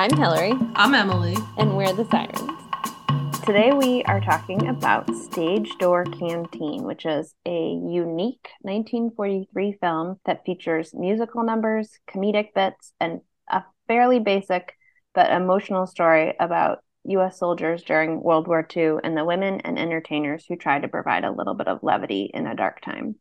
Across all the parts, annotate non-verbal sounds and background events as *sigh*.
I'm Hillary, I'm Emily. and we're the Sirens. Today we are talking about Stage Door Canteen, which is a unique 1943 film that features musical numbers, comedic bits, and a fairly basic but emotional story about U.S. soldiers during World War II and the women and entertainers who tried to provide a little bit of levity in a dark time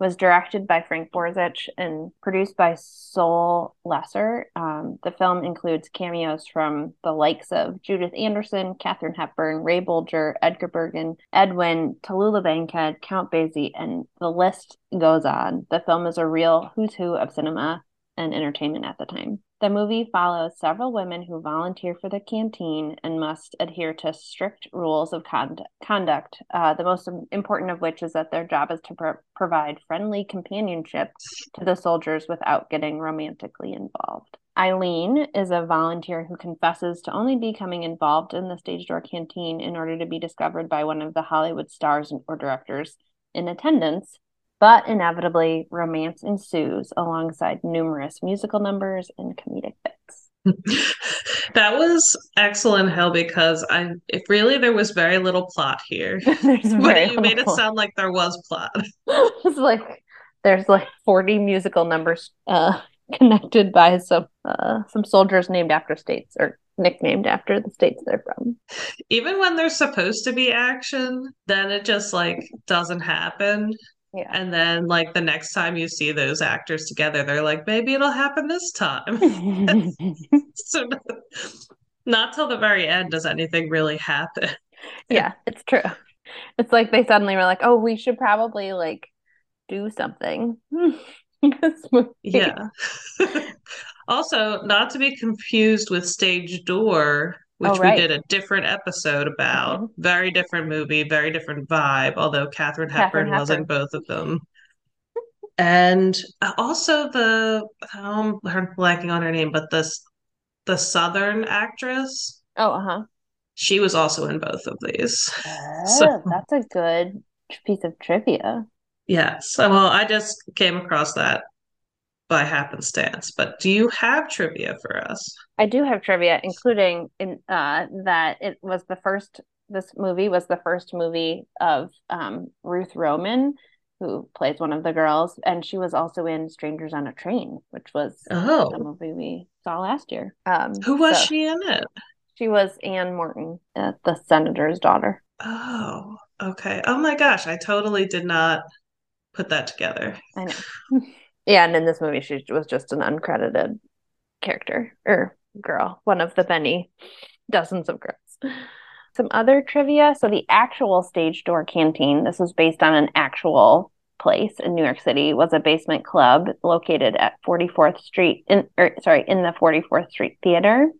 was directed by Frank Borzage and produced by Sol Lesser. Um, the film includes cameos from the likes of Judith Anderson, Katharine Hepburn, Ray Bolger, Edgar Bergen, Edwin, Tallulah Bankhead, Count Basie, and the list goes on. The film is a real who's who of cinema and entertainment at the time. The movie follows several women who volunteer for the canteen and must adhere to strict rules of conduct. uh, the most important of which is that their job is to pro- provide friendly companionship to the soldiers without getting romantically involved. Eileen is a volunteer who confesses to only becoming involved in the stage door canteen in order to be discovered by one of the Hollywood stars or directors in attendance but inevitably, romance ensues alongside numerous musical numbers and comedic bits. *laughs* that was excellent, Hell, because I if really there was very little plot here. *laughs* there's *laughs* but you made it sound like there was plot. it's like there's like 40 musical numbers uh, connected by some uh, some soldiers named after states or nicknamed after the states they're from. Even when there's supposed to be action, then it just like doesn't happen. Yeah. And then like the next time you see those actors together, they're like, maybe it'll happen this time. *laughs* so not till the very end does anything really happen. yeah, it's true. It's like they suddenly were like, oh, we should probably like do something. *laughs* yeah. *laughs* also, not to be confused with Stage Door, which oh, right. we did a different episode about. Mm-hmm. Very different movie, very different vibe, although Katharine Hepburn, Katharine was in both of them. *laughs* and also the um, I'm blanking on her name, but this the Southern actress. Oh, uh huh. She was also in both of these. *laughs* Oh, so, that's a good piece of trivia. Yes. So, well, I just came across that by happenstance. But do you have trivia for us? I do have trivia, including in uh, that it was the first. This movie was the first movie of um, Ruth Roman, who plays one of the girls, and she was also in Strangers on a Train, which was oh. a movie we saw last year. Um, who was so she in it? She was Anne Morton, uh, the senator's daughter. Oh, okay. Oh my gosh, I totally did not put that together. I know. *laughs* Yeah, and in this movie, she was just an uncredited character or girl, one of the many dozens of girls. Some other trivia. So, the actual stage door canteen, this was based on an actual place in New York City, was a basement club located at 44th Street, in, or, sorry, in the 44th Street Theater.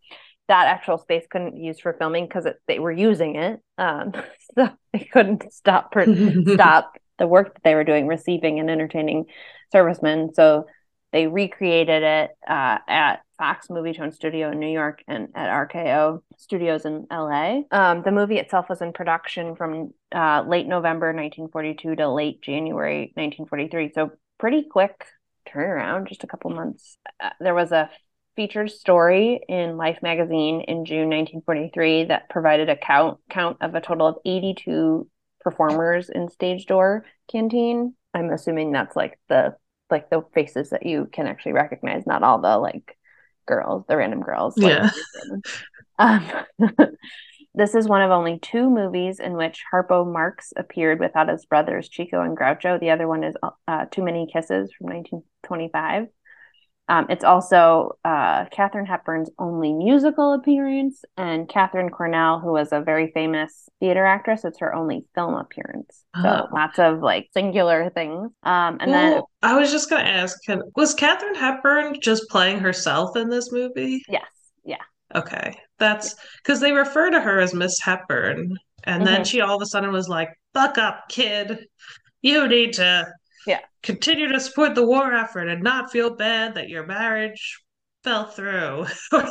That actual space couldn't be used for filming because they were using it. Um, *laughs* so, they couldn't stop, *laughs* stop the work that they were doing, receiving and entertaining servicemen. So they recreated it uh, at Fox Movietone Studio in New York and at RKO Studios in LA. Um, the movie itself was in production from uh, late November 1942 to late January 1943. So pretty quick turnaround, just a couple months. Uh, there was a featured story in Life magazine in June 1943 that provided a count count of a total of 82 performers in Stage Door Canteen. I'm assuming that's like the like the faces that you can actually recognize, not all the like girls, the random girls. Like, yeah. Um, *laughs* this is one of only two movies in which Harpo Marx appeared without his brothers Chico and Groucho. The other one is uh, Too Many Kisses from 1925. Um, it's also uh, Katharine Hepburn's only musical appearance, and Katharine Cornell, who was a very famous theater actress, it's her only film appearance. So oh. lots of like singular things. Um, and well, then I was just going to ask, was Katharine Hepburn just playing herself in this movie? Yes. Yeah. Okay, that's because they refer to her as Miss Hepburn, and mm-hmm. then she all of a sudden was like, "Buck up, kid! You need to yeah. Continue to support the war effort and not feel bad that your marriage fell through. *laughs*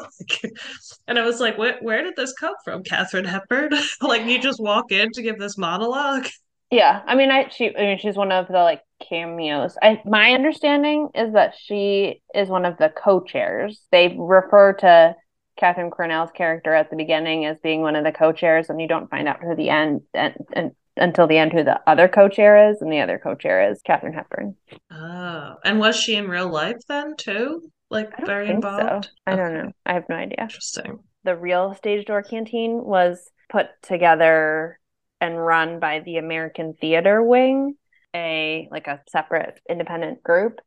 And i was like where, where did this come from Katharine Hepburn? *laughs* Like you just walk in to give this monologue? Yeah. I mean i she i mean she's one of the like cameos. I my understanding is that she is one of the co-chairs. They refer to Katharine Cornell's character at the beginning as being one of the co-chairs, and you don't find out to the end and, and until the end who the other co-chair is, and the other co-chair is Katharine Hepburn. Oh, and was she in real life then too? Like very involved? So. I don't know. I have no idea. Interesting. The real stage door canteen was put together and run by the American Theater Wing, a like a separate independent group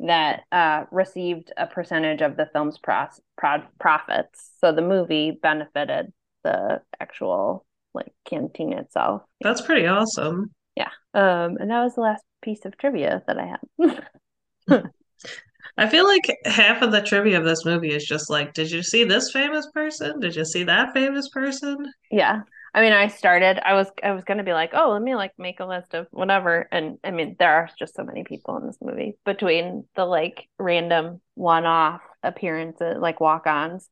that uh, received a percentage of the film's pros- pro- profits. So the movie benefited the actual like canteen itself. That's pretty awesome. Yeah. Um, and that was the last piece of trivia that I had. *laughs* I feel like half of the trivia of this movie is just like, did you see this famous person? Did you see that famous person? Yeah. I mean, I started. I was I was gonna be like, oh, let me like make a list of whatever. And I mean, there are just so many people in this movie between the like random one-off appearances, like walk-ons,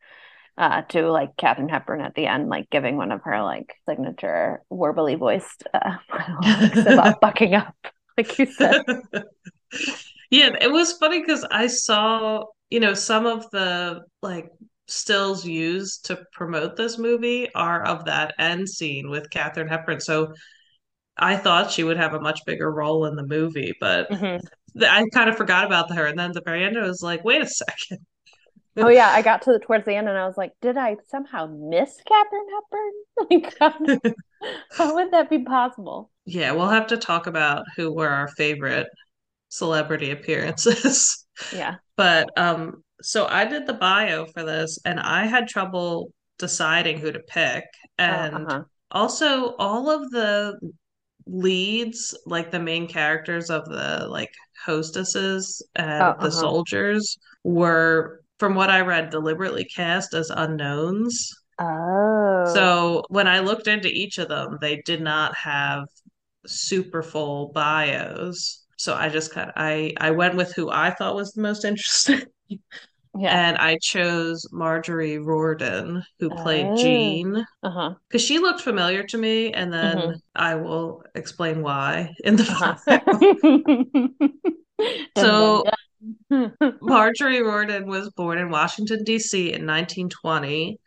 uh, to like Katharine Hepburn at the end, like giving one of her like signature warbly voiced uh, *laughs* about *laughs* bucking up, like you said. *laughs* yeah, it was funny because I saw you know some of the like stills used to promote this movie are of that end scene with Katharine Hepburn. So I thought she would have a much bigger role in the movie, but mm-hmm. I kind of forgot about her. And then at the very end, I was like, wait a second. Oh *laughs* yeah, I got to the towards the end and I was like, did I somehow miss Katharine Hepburn? *laughs* Like, how, *laughs* how would that be possible? Yeah, we'll have to talk about who were our favorite celebrity appearances. Yeah. But um so I did the bio for this and I had trouble deciding who to pick. Oh, and uh-huh. also all of the leads, like the main characters of the like hostesses and oh, the uh-huh. soldiers were from what I read deliberately cast as unknowns. Oh. So when I looked into each of them, they did not have super full bios. So I just kind of I I went with who I thought was the most *laughs* interesting. Yeah. And I chose Marjorie Riordan, who played oh. Jean. Uh-huh. Because she looked familiar to me, and then mm-hmm. I will explain why in the uh-huh. *laughs* so Marjorie Riordan was born in Washington, D.C. in 1920,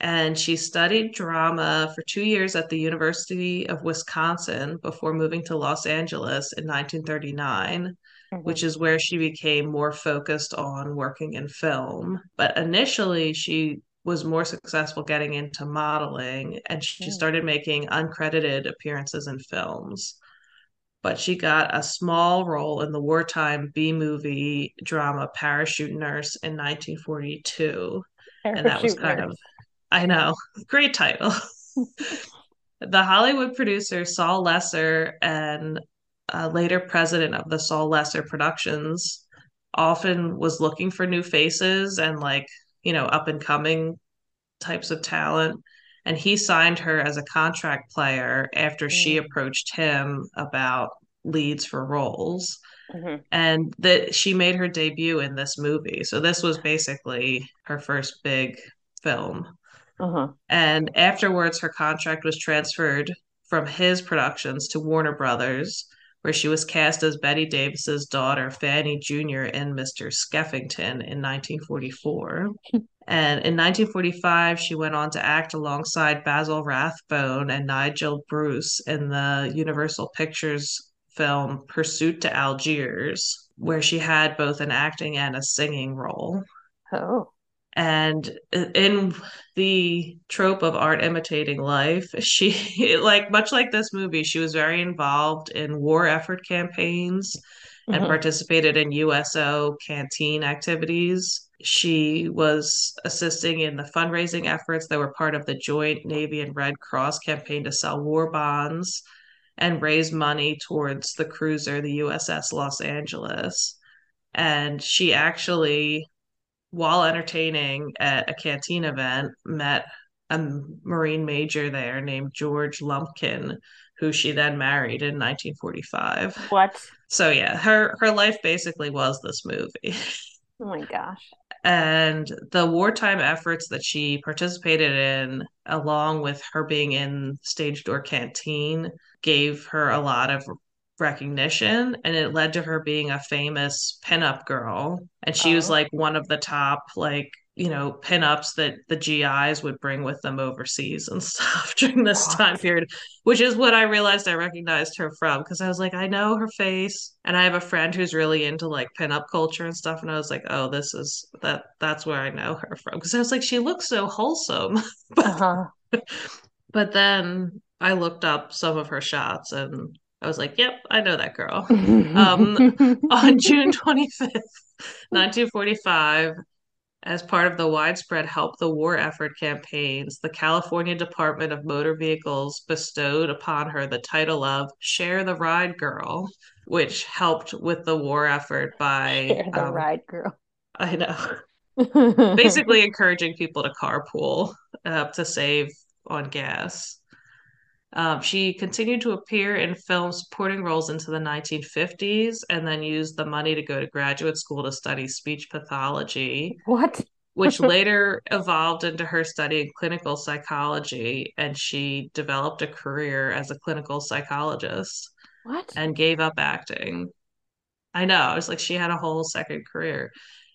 and she studied drama for two years at the University of Wisconsin before moving to Los Angeles in 1939 mm-hmm. which is where she became more focused on working in film. But initially, she was more successful getting into modeling and she mm. started making uncredited appearances in films. But she got a small role in the wartime B movie drama Parachute Nurse in 1942. Parachute and that was kind nurse. of, I know, *laughs* great title. *laughs* the Hollywood producer Sol Lesser and uh, later president of the Sol Lesser Productions, often was looking for new faces and like, you know, up and coming types of talent. And he signed her as a contract player after mm. she approached him about leads for roles. Mm-hmm. And that she made her debut in this movie. So this was basically her first big film. Uh-huh. And afterwards, her contract was transferred from his productions to Warner Brothers, where she was cast as Bette Davis's daughter, Fanny Jr., in Mr. Skeffington in 1944. *laughs* and in 1945, she went on to act alongside Basil Rathbone and Nigel Bruce in the Universal Pictures film Pursuit to Algiers, where she had both an acting and a singing role. Oh. And in the trope of art imitating life, *laughs* she, like, much like this movie, she was very involved in war effort campaigns and mm-hmm. participated in USO canteen activities. She was assisting in the fundraising efforts that were part of the joint Navy and Red Cross campaign to sell war bonds and raise money towards the cruiser, the USS Los Angeles. And she actually while entertaining at a canteen event, met a Marine major there named George Lumpkin, who she then married in 1945. What? So yeah, her her life basically was this movie. Oh my gosh. And the wartime efforts that she participated in, along with her being in Stage Door Canteen, gave her a lot of recognition and it led to her being a famous pinup girl. And she oh. was like one of the top like you know, pinups that the GIs would bring with them overseas and *laughs* stuff during this time period, which is what I realized I recognized her from because I was like, I know her face, and I have a friend who's really into like pinup culture and stuff, and I was like, oh, this is that that's where I know her from. Because I was like, she looks so wholesome, *laughs* but, uh-huh. but then I looked up some of her shots and I was like, yep, I know that girl. *laughs* um, on June 25th, 1945, as part of the widespread Help the War effort campaigns, the California Department of Motor Vehicles bestowed upon her the title of Share the Ride Girl, which helped with the war effort by *laughs* Share the um, Ride Girl. I know. *laughs* Basically, encouraging people to carpool uh, to save on gas. Um, she continued to appear in film supporting roles into the 1950s and then used the money to go to graduate school to study speech pathology. What? which *laughs* later evolved into her studying clinical psychology. And she developed a career as a clinical psychologist. What? And gave up acting. I know. It was like she had a whole second career.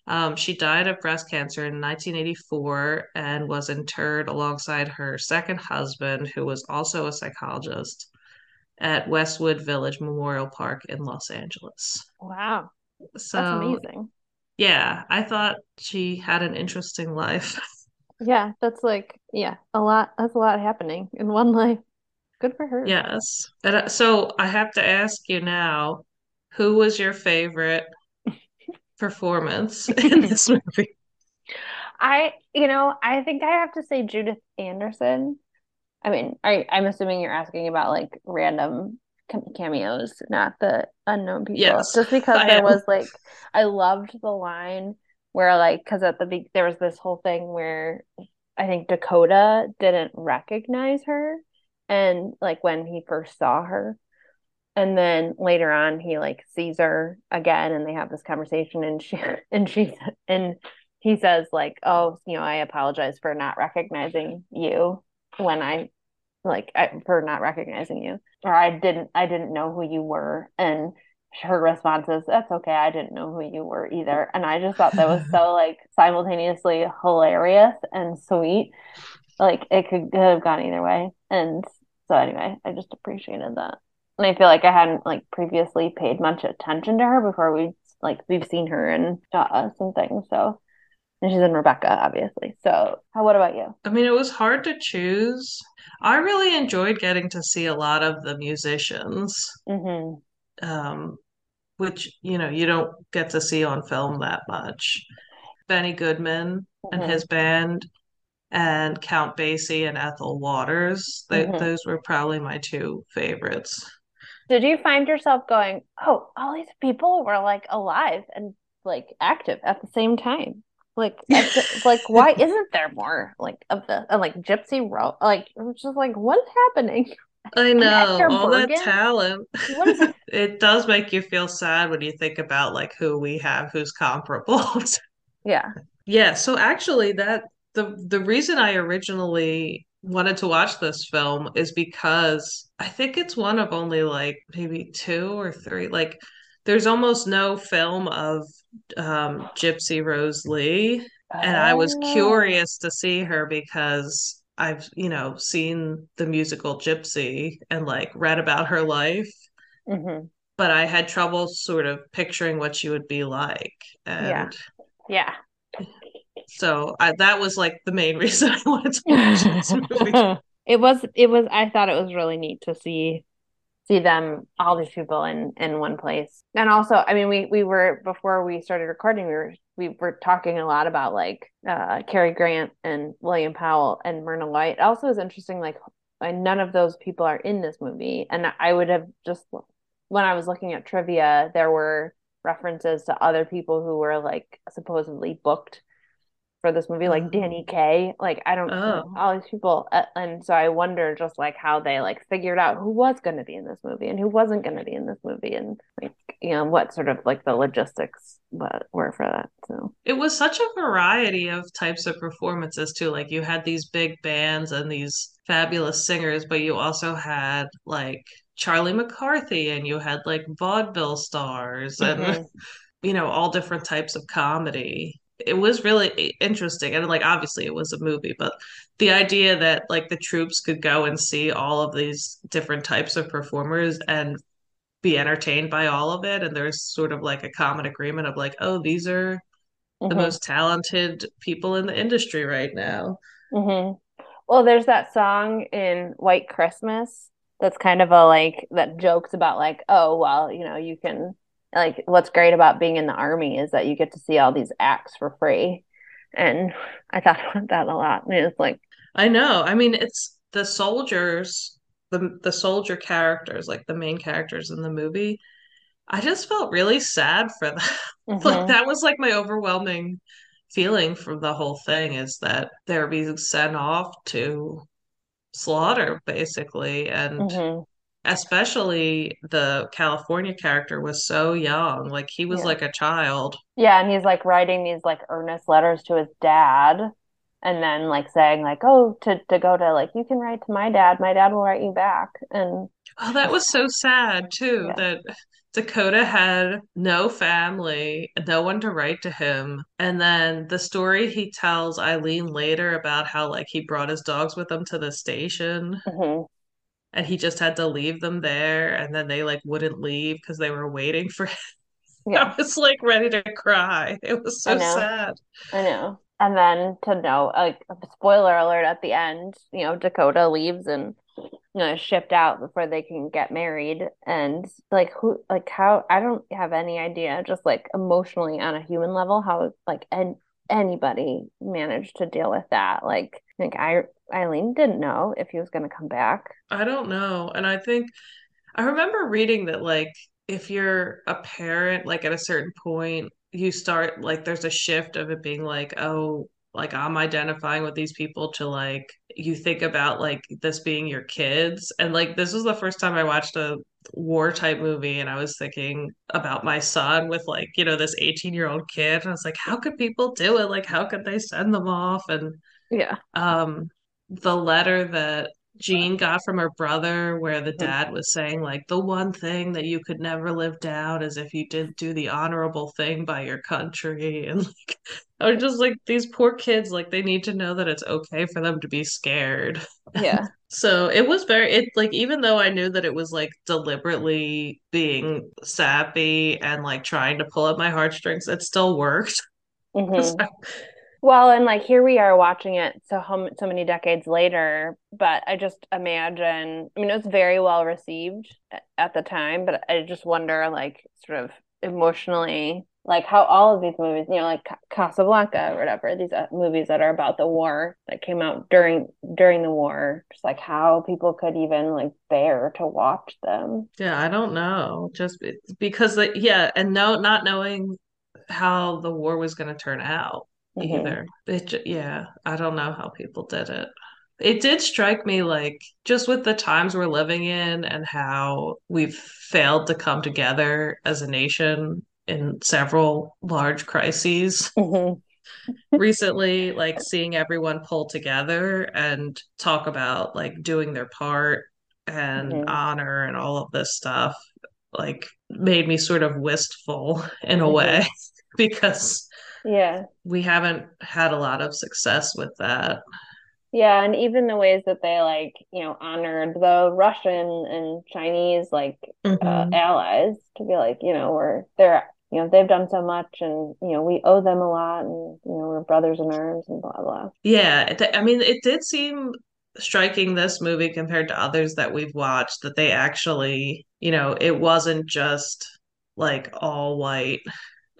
Um, she died of breast cancer in 1984 and was interred alongside her second husband, who was also a psychologist, at Westwood Village Memorial Park in Los Angeles. Wow. So, That's amazing. Yeah, I thought she had an interesting life. *laughs* Yeah, that's like, yeah, a lot. That's a lot happening in one *laughs* life. Good for her. Yes. And uh, so I have to ask you now who was your favorite performance *laughs* in this movie? I, you know, I think I have to say Judith Anderson. I mean, I, I'm assuming you're asking about like random cameos, not the unknown people. Yes, just because I there am. was like, I loved the line where like, because at the be- there was this whole thing where I think Dakota didn't recognize her, and like when he first saw her, and then later on he like sees her again and they have this conversation and she *laughs* and she and he says like oh you know i apologize for not recognizing you when i like I, for not recognizing you. Or i didn't i didn't know who you were. And her response is that's okay i didn't know who you were either. And i just thought that was *laughs* so like simultaneously hilarious and sweet. Like it could have gone either way. And so anyway i just appreciated that and I feel like I hadn't like previously paid much attention to her before we like we've seen her and in uh, and things. So and she's in Rebecca, obviously. So how what about you? I mean, it was hard to choose. I really enjoyed getting to see a lot of the musicians. Mm-hmm. Um, which you know you don't get to see on film that much. Benny Goodman mm-hmm. and his band and Count Basie and Ethel Waters. They, mm-hmm. Those were probably my two favorites. Did you find yourself going, oh, all these people were like alive and like active at the same time? Like, *laughs* like why isn't there more like of the uh, like Gypsy Rose? Like, just like what's happening? *laughs* I know all Bergen? that talent. It? *laughs* it does make you feel sad when you think about like who we have who's comparable. yeah. Yeah. So actually, that the the reason I originally wanted to watch this film is because I think it's one of only like maybe two or three. Like, there's almost no film of um, Gypsy Rose Lee. And I was oh. curious to see her because I've, you know, seen the musical Gypsy and like read about her life. Mm-hmm. But I had trouble sort of picturing what she would be like. And yeah. Yeah. So I, that was like the main *laughs* reason I wanted to watch this *laughs* movie. it was it was I thought it was really neat to see see them all these people in in one place. And also, I mean, we we were before we started recording, we were we were talking a lot about like uh Cary Grant and William Powell and Myrna Loy. It also is interesting, like none of those people are in this movie, and I would have just when I was looking at trivia, there were references to other people who were like supposedly booked for this movie, like Danny oh. Kaye. Like I don't oh. know all these people, uh, and so I wonder just like how they like figured out who was going to be in this movie and who wasn't going to be in this movie, and like you know what sort of like the logistics were for that. So it was such a variety of types of performances too. Like you had these big bands and these fabulous singers, but you also had like Charlie McCarthy and you had like vaudeville stars and. Mm-hmm. *laughs* you know all different types of comedy it was really interesting and like obviously it was a movie but the idea that like the troops could go and see all of these different types of performers and be entertained by all of it and there's sort of like a common agreement of like oh these are mm-hmm. the most talented people in the industry right now mm-hmm. well there's that song in white christmas that's kind of a like that jokes about like oh well you know you can like what's great about being in the army is that you get to see all these acts for free. And i thought *laughs* about that a lot and it's like i know. I mean it's the soldiers the the soldier characters like the main characters in the movie. I just felt really sad for them. *laughs* Mm-hmm. like that was like my overwhelming feeling from the whole thing is that they're being sent off to slaughter basically. And mm-hmm especially the California character was so young. Like he was yeah. like a child. Yeah, and he's like writing these like earnest letters to his dad and then like saying like, "Oh, to to go to like you can write to my dad. My dad will write you back." And oh, that was so sad too yeah. that Dakota had no family, no one to write to him. And then the story he tells Eileen later about how like he brought his dogs with him to the station. Mm-hmm and he just had to leave them there and then they like wouldn't leave because they were waiting for him. *laughs* Yeah. I was like ready to cry. It was so I sad. I know. And then to know, like, spoiler alert at the end, you know, Dakota leaves and you know shipped out before they can get married and like who like how i don't have any idea just like emotionally on a human level how like and anybody managed to deal with that like like i Eileen didn't know if he was going to come back. I don't know. And I think I remember reading that like if you're a parent like at a certain point you start like there's a shift of it being like oh like I'm identifying with these people to like you think about like this being your kids and like this was the first time I watched a war type movie and I was thinking about my son with like you know this 18 year old kid and I was like how could people do it like how could they send them off and yeah um the letter that Jean got from her brother, where the dad was saying, like, the one thing that you could never live down is if you didn't do the honorable thing by your country. *laughs* And like, I was just like, these poor kids, like, they need to know that it's okay for them to be scared. Yeah. *laughs* so it was very, it like, even though I knew that it was like deliberately being sappy and like trying to pull at my heartstrings, it still worked. *laughs* Mm-hmm. Well, and like here we are watching it so so many decades later, but I just imagine. I mean, it was very well received at the time, but I just wonder, like, sort of emotionally, like how all of these movies, you know, like Casablanca or whatever, these uh, movies that are about the war that came out during during the war, just like how people could even like bear to watch them. Yeah, I don't know, just because, like, yeah, and no, not knowing how the war was going to turn out mm-hmm. either. It, yeah, I don't know how people did it. It did strike me like just with the times we're living in and how we've failed to come together as a nation in several large crises. Mm-hmm. recently like seeing everyone pull together and talk about like doing their part and mm-hmm. honor and all of this stuff like made me sort of wistful *laughs* in a mm-hmm. way *laughs* because yeah. We haven't had a lot of success with that. Yeah and even the ways that they like you know honored the russian and chinese like mm-hmm. uh, allies to be like you know we're they're you know they've done so much and you know we owe them a lot and you know we're brothers in arms and blah blah. Yeah i mean it did seem striking this movie compared to others that we've watched that they actually you know it wasn't just like all white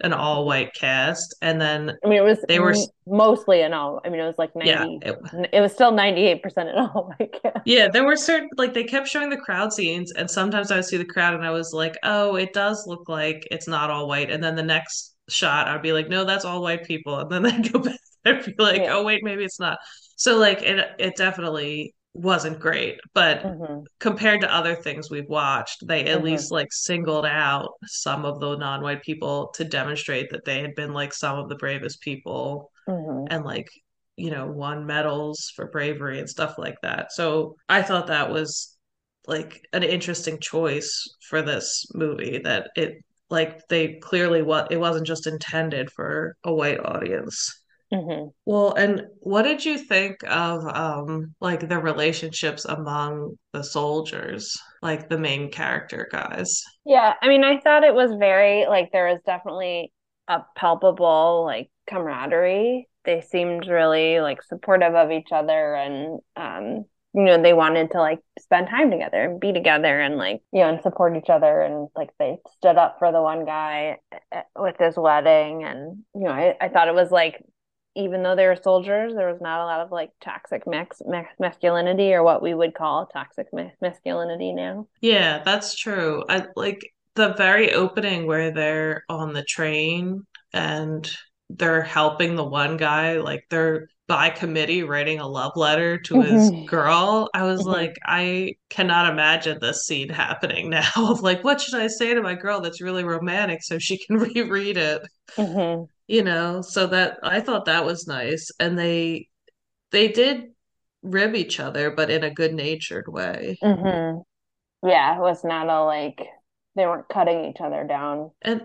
an all white cast, and then I mean it was they were mostly an all. I mean it was like ninety. Yeah, it, it was still ninety eight percent an all white *laughs* cast. Yeah, there were certain like they kept showing the crowd scenes, and sometimes I would see the crowd, and I was like, oh, it does look like it's not all white, and then the next shot I'd be like, no, that's all white people, and then *laughs* I'd go back and be like, yeah. oh wait, maybe it's not. So like it it definitely wasn't great but mm-hmm. compared to other things we've watched they at mm-hmm. least like singled out some of the non-white people to demonstrate that they had been like some of the bravest people mm-hmm. and like you know won medals for bravery and stuff like that so i thought that was like an interesting choice for this movie that it like they clearly what it wasn't just intended for a white audience. Mm-hmm. Well, and what did you think of um like the relationships among the soldiers, like the main character guys? Yeah, I mean, I thought it was very like there was definitely a palpable like camaraderie. They seemed really like supportive of each other and um you know they wanted to like spend time together and be together and like you know and support each other and like they stood up for the one guy eh, with his wedding and you know I, I thought it was like even though they were soldiers, there was not a lot of like toxic max, masculinity or what we would call toxic masculinity now. Yeah, that's true. I like the very opening where they're on the train and they're helping the one guy, like they're by committee writing a love letter to *laughs* his girl. I was mm-hmm. like, I cannot imagine this scene *laughs* happening now. *laughs* Like, what should I say to my girl that's really romantic so she can reread it? Mm-hmm you know so that i thought that was nice and they they did rib each other but in a good natured way mm-hmm. yeah it was not a like they weren't cutting each other down and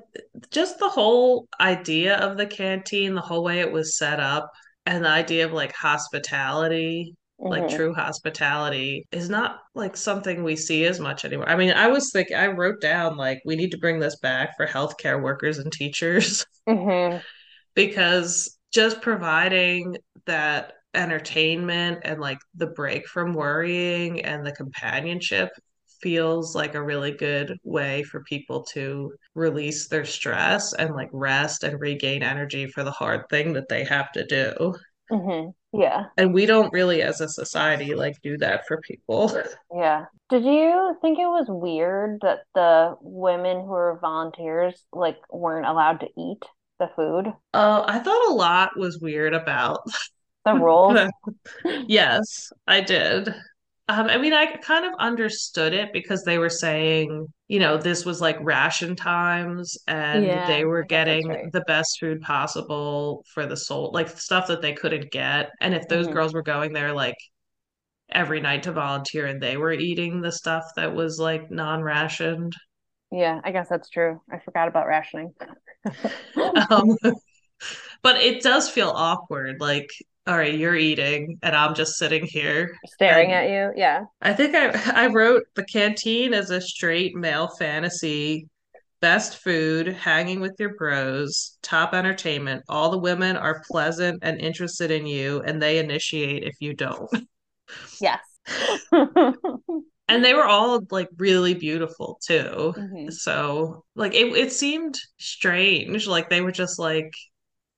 just the whole idea of the canteen the whole way it was set up and the idea of like hospitality mm-hmm. like true hospitality is not like something we see as much anymore. I mean, I was thinking, I wrote down like we need to bring this back for healthcare workers and teachers. Mm-hmm because just providing that entertainment and like the break from worrying and the companionship feels like a really good way for people to release their stress and like rest and regain energy for the hard thing that they have to do. Mm-hmm. Yeah. And we don't really, as a society, like do that for people. Yeah. Did you think it was weird that the women who were volunteers like weren't allowed to eat? The food? Uh, I thought a lot was weird about the rules. *laughs* yes, I did. Um, I mean, I kind of understood it because they were saying, you know, this was like ration times and yeah, they were getting right. the best food possible for the soul, like stuff that they couldn't get. And if those mm-hmm. girls were going there like every night to volunteer and they were eating the stuff that was like non rationed. Yeah, I guess that's true. I forgot about rationing. *laughs* um, *laughs* but it does feel awkward. Like, all right, you're eating, and I'm just sitting here staring at you. Yeah. I think I *laughs* I wrote the canteen as a straight male fantasy. Best food, hanging with your bros, top entertainment. All the women are pleasant and interested in you, and they initiate if you don't. Yes. *laughs* and they were all like really beautiful too mm-hmm. so like it, it seemed strange like they were just like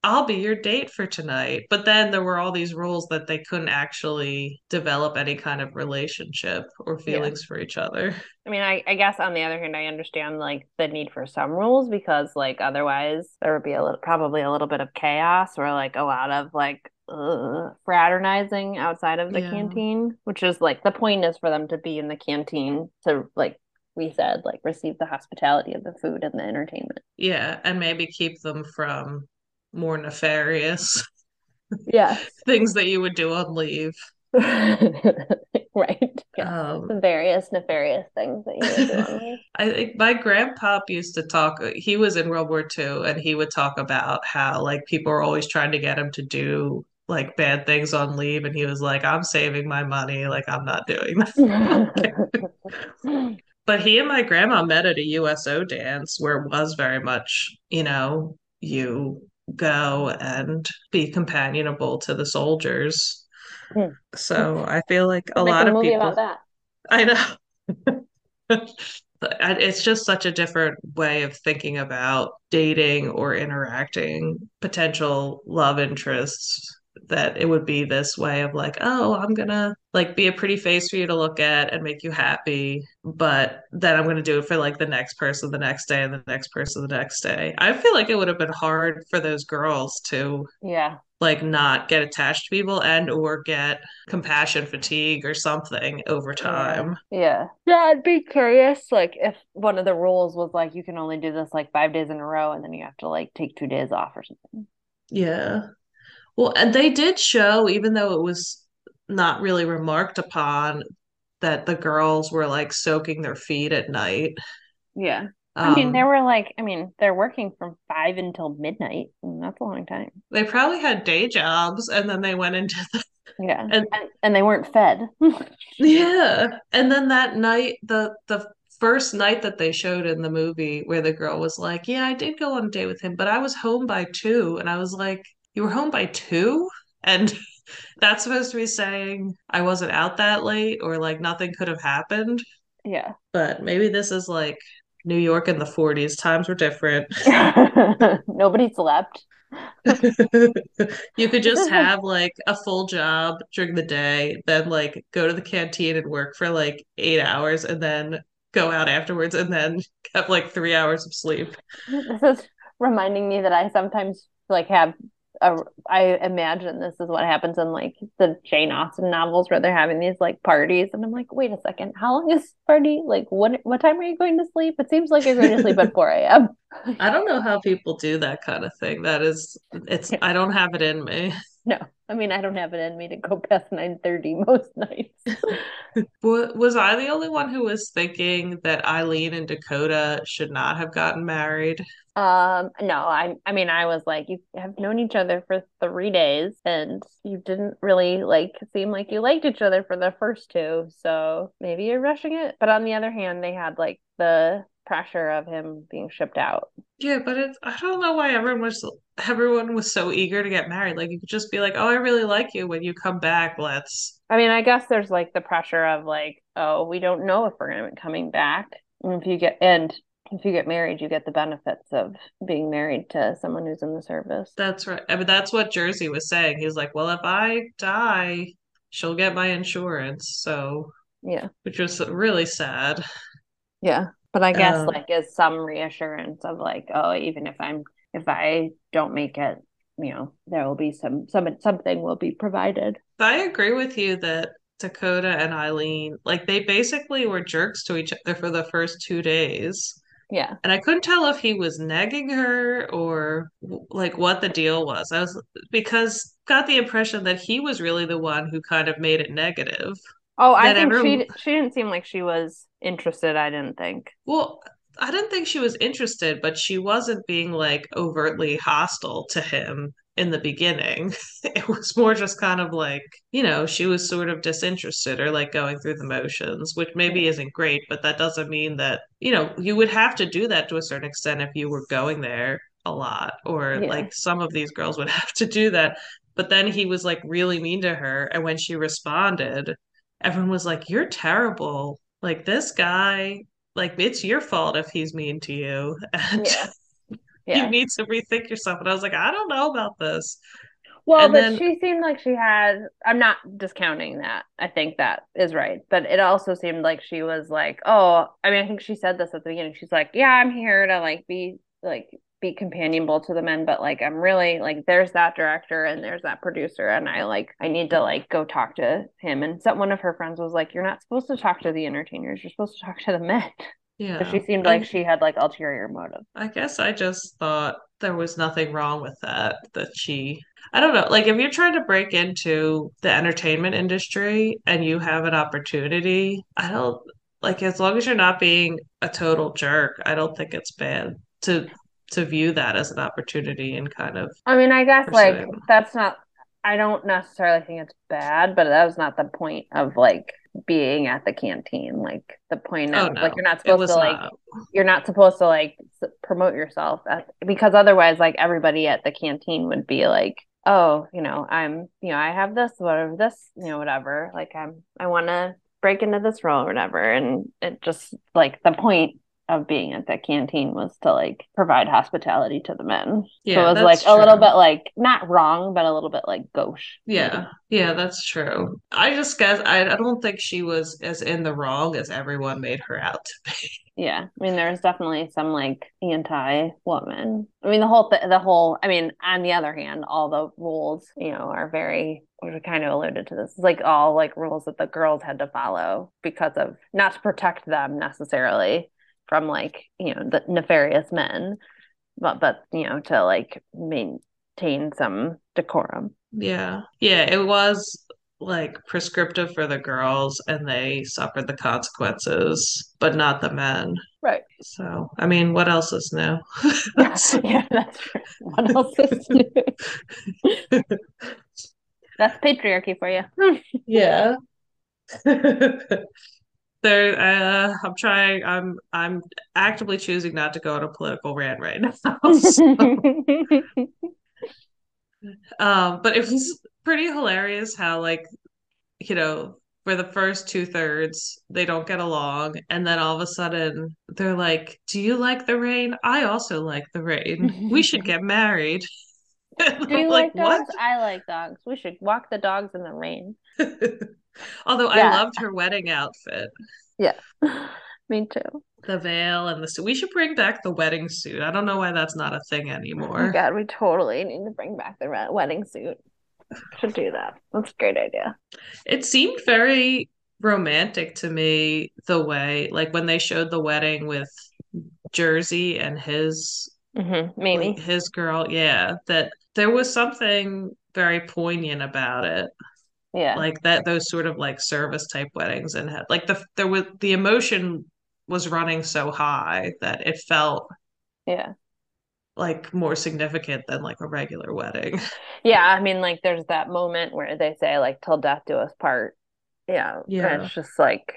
i'll be your date for tonight but then there were all these rules that they couldn't actually develop any kind of relationship or feelings yeah. for each other i mean I, I guess on the other hand i understand like the need for some rules because like otherwise there would be a little probably a little bit of chaos or like a lot of like uh, fraternizing outside of the yeah. canteen, which is like the point is for them to be in the canteen to like we said like receive the hospitality of the food and the entertainment. Yeah, and maybe keep them from more nefarious yeah *laughs* things that you would do on leave. *laughs* right. Yeah. Um, the various nefarious things that you would do on *laughs* leave. I think my grandpa used to talk he was in World War II and he would talk about how like people were always trying to get him to do like bad things on leave and he was like i'm saving my money like i'm not doing that. *laughs* *laughs* But he and my grandma met at a uso dance where it was very much you know you go and be companionable to the soldiers. Mm. so i feel like a lot a of people *laughs* i know. It's just such a different way of thinking about dating or interacting potential love interests that it would be this way of like, oh, I'm gonna like be a pretty face for you to look at and make you happy, but then I'm gonna do it for like the next person the next day and the next person the next day. I feel like it would have been hard for those girls to yeah like not get attached to people and or get compassion fatigue or something over time. Yeah. Yeah, I'd be curious like if one of the rules was like you can only do this like 5 days in a row and then you have to like take 2 days off or something. Yeah. Well, and they did show, even though it was not really remarked upon, that the girls were like soaking their feet at night. Yeah. I mean, they um, were like, I mean, they're working from five until midnight. That's a long time. They probably had day jobs and then they went into the. Yeah. And, *laughs* and, and they weren't fed. *laughs* yeah. And then that night, the, the first night that they showed in the movie where the girl was like, Yeah, I did go on a date with him, but I was home by two. And I was like, You were home by two? And *laughs* that's supposed to be saying I wasn't out that late or like nothing could have happened. Yeah. But maybe this is like New York in the 40s. Times were different. *laughs* *laughs* Nobody slept. you could just have like a full job during the day, then like go to the canteen and work for like eight hours and then go out afterwards and then have like three hours of sleep. This is reminding me that I sometimes like have a, I imagine this is what happens in like the Jane Austen novels where they're having these like parties, and I'm like, wait a second, how long is this party? Like, what what time are you going to sleep? It seems like you're going to sleep at 4 a.m. *laughs* I don't know how people do that kind of thing. That is, it's I don't have it in me. No, I mean I don't have it in me to go past nine thirty most nights. *laughs* was I the only one who was thinking that Eileen and Dakota should not have gotten married? Um, no, I I mean I was like, you have known each other for three days and you didn't really like seem like you liked each other for the first two, so maybe you're rushing it. But on the other hand, they had like the pressure of him being shipped out. Yeah, but it's I don't know why everyone was everyone was so eager to get married. Like you could just be like, "Oh, I really like you. When you come back, let's." I mean, I guess there's like the pressure of like, "Oh, we don't know if we're going to be coming back." And if you get and if you get married, you get the benefits of being married to someone who's in the service. That's right. I mean, that's what Jersey was saying. He's like, "Well, if I die, she'll get my insurance." So yeah, which was really sad. Yeah. But I guess um, like is some reassurance of like, oh, even if I'm if I don't make it, you know, there will be some some something will be provided. I agree with you that Dakota and Eileen, like they basically were jerks to each other for the first two days. Yeah. And I couldn't tell if he was nagging her or like what the deal was. I was because got the impression that he was really the one who kind of made it negative. Oh, I think everyone... she she didn't seem like she was interested, I didn't think. Well, I didn't think she was interested, but she wasn't being like overtly hostile to him in the beginning. *laughs* It was more just kind of like, you know, she was sort of disinterested or like going through the motions, which maybe isn't great, but that doesn't mean that, you know, you would have to do that to a certain extent if you were going there a lot, or yeah. like some of these girls would *laughs* have to do that. But then he was like really mean to her. And when she responded, everyone was like, You're terrible. Like this guy like it's your fault if he's mean to you. *laughs* And yeah. Yeah. you need to rethink yourself. And i was like i don't know about this. Well and but then, she seemed like she had i'm not discounting that. I think that is right. But it also seemed like she was like oh i mean i think she said this at the beginning. She's like yeah i'm here to like be like be companionable to the men but like i'm really like there's that director and there's that producer and i like i need to like go talk to him. And some one of her friends was like you're not supposed to talk to the entertainers. You're supposed to talk to the men. Yeah. She seemed like I, she had like ulterior motive. I guess i just thought there was nothing wrong with that that she i don't know. Like if you're trying to break into the entertainment industry and you have an opportunity i don't like as long as you're not being a total jerk i don't think it's bad to to view that as an opportunity and kind of I mean, I guess like that's not I don't necessarily think it's bad, but that was not the point of like being at the canteen. Like the point oh, of oh, no. like you're not supposed to like not. you're not supposed to like promote yourself at, because otherwise like everybody at the canteen would be like oh you know i'm you know i have this whatever this you know whatever like i'm i want to break into this role or whatever and it just like the point of being at that canteen was to like provide hospitality to the men. Yeah, so it was like true. a little bit like not wrong, but a little bit like gauche. Yeah. Maybe. Yeah, that's true. I just guess I, I don't think she was as in the wrong as everyone made her out to be. *laughs* Yeah. I mean there's definitely some like anti woman. I mean the whole th- the whole I mean on the other hand, all the rules, you know, are very we kind of alluded to this. It's like all like rules that the girls had to follow because of not to protect them necessarily, from like you know the nefarious men but but you know to like maintain some decorum yeah yeah it was like prescriptive for the girls and they suffered the consequences, but not the men. Right. So, I mean, what else is new? *laughs* yeah, that's true. What else is new? *laughs* that's patriarchy for you. yeah. *laughs* there uh, i'm trying i'm i'm actively choosing not to go on a political rant right *laughs* now so. *laughs* um but it was pretty hilarious how like you know for the first two thirds they don't get along and then all of a sudden they're like do you like the rain? I also like the rain. We should *laughs* get married *laughs* do you like, like dogs what? i like dogs we should walk the dogs in the rain *laughs* although yeah. i loved her wedding outfit yeah *laughs* me too the veil and the suit. We should bring back the wedding suit. I don't know why that's not a thing anymore. Oh God, we totally need to bring back the wedding suit. Should do that. That's a great idea. It seemed very romantic to me the way, like when they showed the wedding with Jersey and his mm-hmm. maybe. his girl. Yeah, that there was something very poignant about it. Yeah. Like that those sort of like service type weddings and had like the there was the emotion was running so high that it felt yeah. like more significant than like a regular wedding. *laughs* Yeah i mean like there's that moment where they say like till death do us part. Yeah yeah. it's just like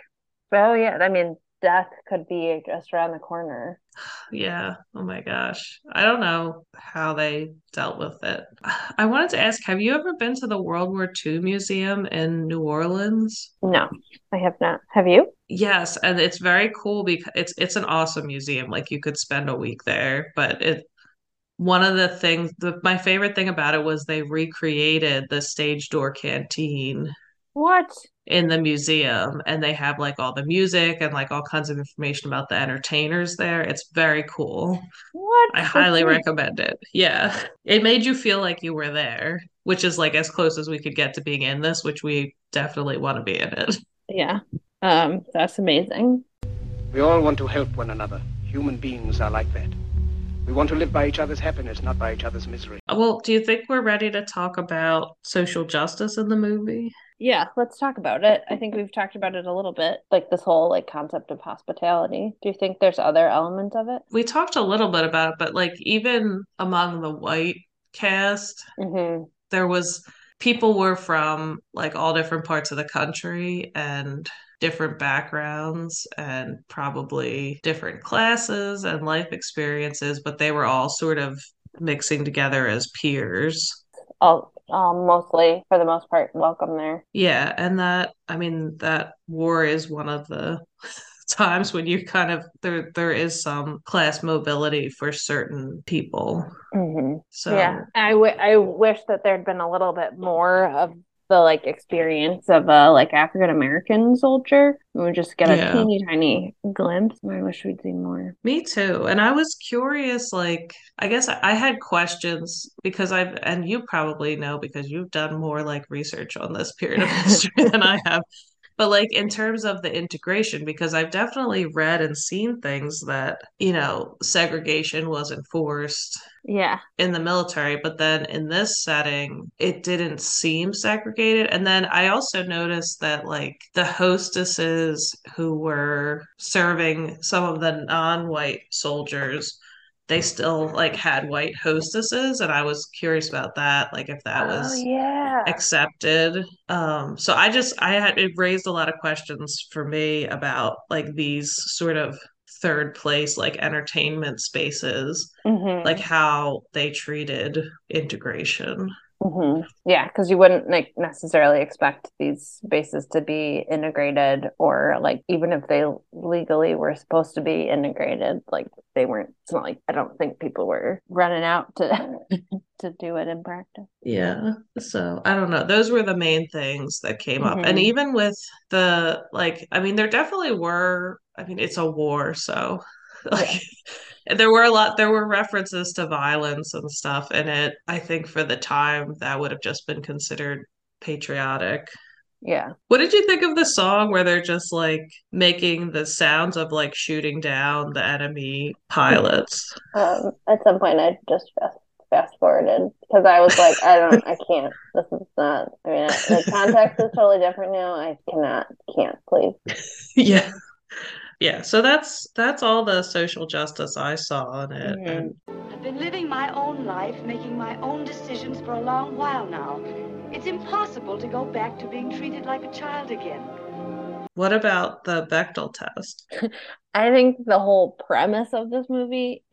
oh yeah i mean death could be just around the corner. *sighs* Yeah. Oh my gosh. I don't know how they dealt with it. *sighs* I wanted to ask Have you ever been to the World War II Museum in New Orleans? No, I have not. Have you? Yes. And it's very cool because it's it's an awesome museum. Like you could spend a week there, but it one of the things the, my favorite thing about it was they recreated the stage door canteen what in the museum and they have like all the music and like all kinds of information about the entertainers there. It's very cool. What? I highly recommend it. Yeah. It made you feel like you were there, which is like as close as we could get to being in this, which we definitely want to be in it. Yeah. Um that's amazing. We all want to help one another. Human beings are like that. We want to live by each other's happiness, not by each other's misery. Well, do you think we're ready to talk about social justice in the movie? Yeah, let's talk about it. I think we've talked about it a little bit, like this whole like concept of hospitality. Do you think there's other elements of it? We talked a little bit about it, but like even among the white cast, mm-hmm. there was people were from like all different parts of the country and different backgrounds and probably different classes and life experiences, but they were all sort of mixing together as peers. All um, mostly for the most part welcome there. Yeah, and that I mean that war is one of the *laughs* times when you kind of there there is some class mobility for certain people. Mm-hmm. So yeah, I, w- I wish that there'd been a little bit more of the like experience of a like African American soldier. We just get a yeah. teeny tiny glimpse. I wish we'd see more. Me too. And I was curious, like I guess I had questions because I've and you probably know because you've done more like research on this period of *laughs* history than I have but like in terms of the integration because i've definitely read and seen things that you know segregation was enforced yeah. in the military but then in this setting it didn't seem segregated. And then i also noticed that like the hostesses who were serving some of the non-white soldiers they still like had white hostesses and i was curious about that like if that oh, was yeah. accepted. Um so i just i had it raised a lot of questions for me about like these sort of third place like entertainment spaces mm-hmm. like how they treated integration Mm-hmm. Yeah, because you wouldn't like necessarily expect these spaces to be integrated, or like even if they legally were supposed to be integrated, like they weren't. It's not like I don't think people were running out to *laughs* to do it in practice. Yeah, so I don't know. Those were the main things that came mm-hmm. up, and even with the like, I mean, there definitely were. I mean, it's a war, so *laughs* like. Yeah there were a lot there were references to violence and stuff in it i think for the time that would have just been considered patriotic yeah what did you think of the song where they're just like making the sounds of like shooting down the enemy pilots *laughs* um, at some point i just fast forwarded because I was like, I don't, I can't. This is not. I mean, the context is totally different now. I cannot, can't, please. *laughs* yeah yeah so that's that's all the social justice i saw in it mm-hmm. i've been living my own life making my own decisions for a long while now it's impossible to go back to being treated like a child again what about the Bechdel test? *laughs* I think the whole premise of this movie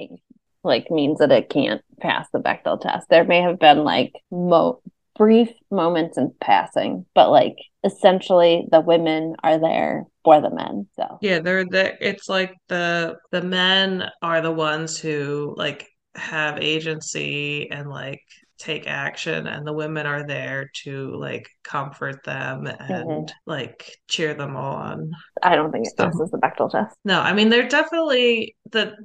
like means that it can't pass the Bechdel test. There may have been like mo brief moments in passing, but like essentially the women are there for the men. So yeah, they're the it's like the the men are the ones who like have agency and like take action and the women are there to like comfort them and mm-hmm. like cheer them on. I don't think it so, passes the Bechdel test. No, I mean they're definitely the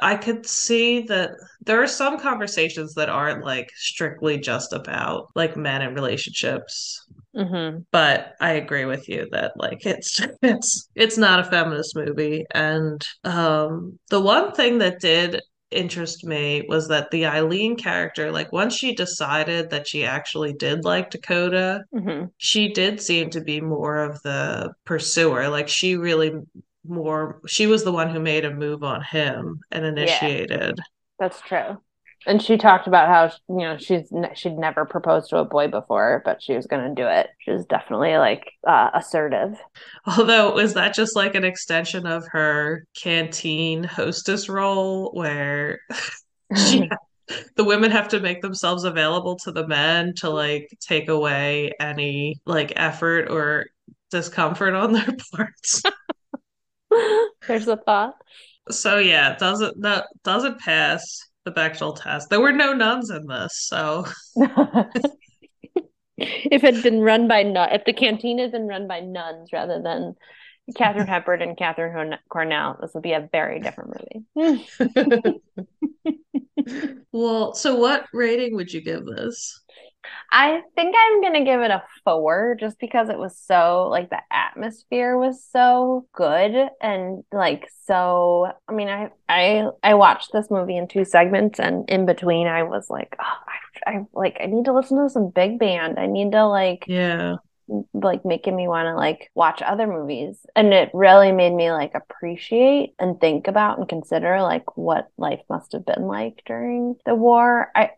I could see that there are some conversations that aren't like strictly just about like men and relationships. Mm-hmm. But I agree with you that like it's *laughs* it's it's not a feminist movie, and um, the one thing that did interest me was that the Eileen character, like once she decided that she actually did like Dakota, mm-hmm. she did seem to be more of the pursuer. Like she really more she was the one who made a move on him and initiated. Yeah, that's true. And she talked about how you know she's she'd never proposed to a boy before but she was going to do it. She was definitely like uh, assertive. Although was that just like an extension of her canteen hostess role where *laughs* she *laughs* the women have to make themselves available to the men to like take away any like effort or discomfort on their *laughs* parts *laughs* There's a thought. So yeah, doesn't that doesn't pass the Bechdel test. There were no nuns in this, so *laughs* if it had been run by nun, if the canteen had been run by nuns rather than Katharine Hepburn and Katharine Cornell, this would be a very different movie. *laughs* well, so what rating would you give this? I think I'm gonna give it a four just because it was so like the atmosphere was so good and like so I mean I I I watched this movie in two segments and in between I was like oh, I, I like I need to listen to some big band. I need to like yeah. like making me want to like watch other movies. And it really made me like appreciate and think about and consider like what life must have been like during the war. I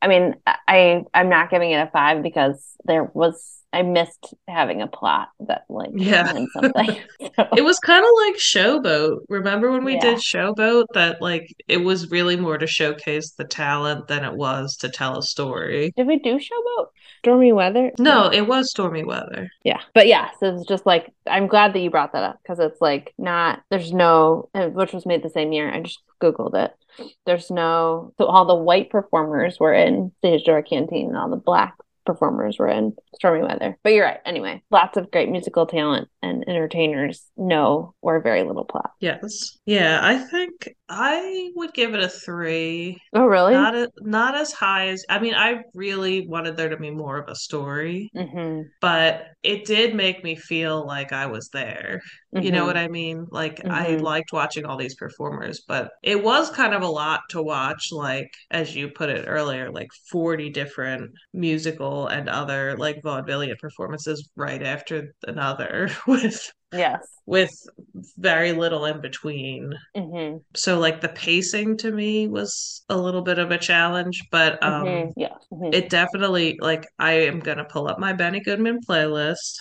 I mean, I I'm not giving it a five because there was I missed having a plot that like yeah *laughs* something. So. *laughs* It was kind of like Showboat. Remember when we yeah. did Showboat? That like it was really more to showcase the talent than it was to tell a story. Did we do Showboat? Stormy weather? No, it was stormy weather. Yeah, but yeah, so it's just like I'm glad that you brought that up because it's like not there's no uh, which was made the same year. I just googled it there's no so all the white performers were in stage door canteen and all the black performers were in stormy weather. But you're right. Anyway lots of great musical talent and entertainers know or very little plot. Yes. Yeah i think I would give it a three. Oh, really? Not a, not as high as I mean. I really wanted there to be more of a story, mm-hmm. but it did make me feel like I was there. Mm-hmm. You know mm-hmm. what I mean? Like mm-hmm. I liked watching all these performers, but it was kind of a lot to watch. Like as you put it earlier, like forty different musical and other like vaudevillian performances right after another *laughs* with Yes. With very little in between. Mm-hmm. So, like, the pacing to me was a little bit of a challenge, but um, mm-hmm. yeah. Mm-hmm. it definitely, like, I am going to pull up my Benny Goodman playlist.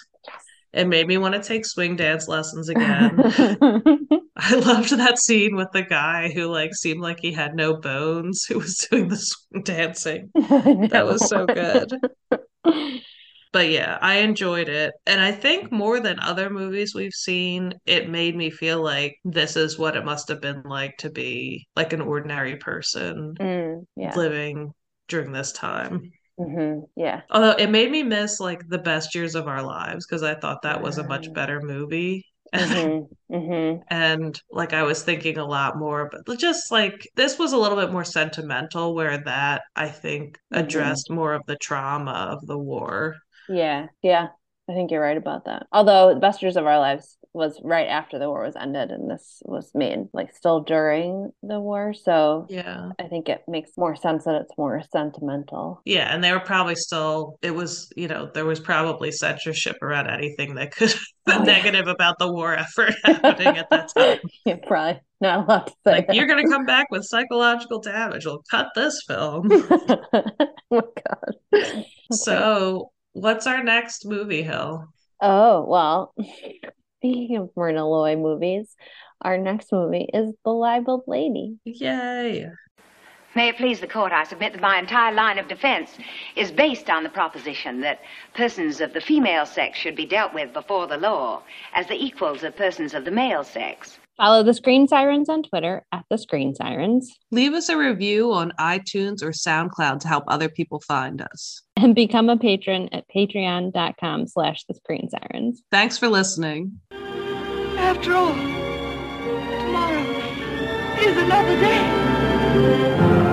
It made me want to take swing dance lessons again. *laughs* I loved that scene with the guy who like seemed like he had no bones who was doing the swing dancing. *laughs* That was so good *laughs* but yeah, I enjoyed it. And I think more than other movies we've seen, it made me feel like this is what it must have been like to be like an ordinary person mm, yeah. living during this time. Mm-hmm. Yeah. Although it made me miss like the best years of our lives because I thought that was a much better movie. Mm-hmm. Mm-hmm. and like I was thinking a lot more, but just like this was a little bit more sentimental, where that I think mm-hmm. addressed more of the trauma of the war. Yeah, yeah. I think you're right about that. Although the best years of our lives was right after the war was ended and this was made like still during the war. So yeah, I think it makes more sense that it's more sentimental. Yeah, and they were probably still it was, you know, there was probably censorship around anything that could *laughs* oh, negative yeah. about the war effort *laughs* happening at that time. *laughs* yeah, probably not a lot to say. Like you're gonna come back with psychological damage. We'll cut this film. oh my god. Okay. So what's our next movie, Hill? Oh, well, *laughs* speaking of Myrna Loy movies, our next movie is The Libeled Lady. Yay. May it please the court, I submit that my entire line of defense is based on the proposition that persons of the female sex should be dealt with before the law as the equals of persons of the male sex. Follow the Screen Sirens on Twitter at the Screen Sirens. Leave us a review on iTunes or SoundCloud to help other people find us. And become a patron at patreon.com slash the Screen Sirens. Thanks for listening. After all, tomorrow is another day.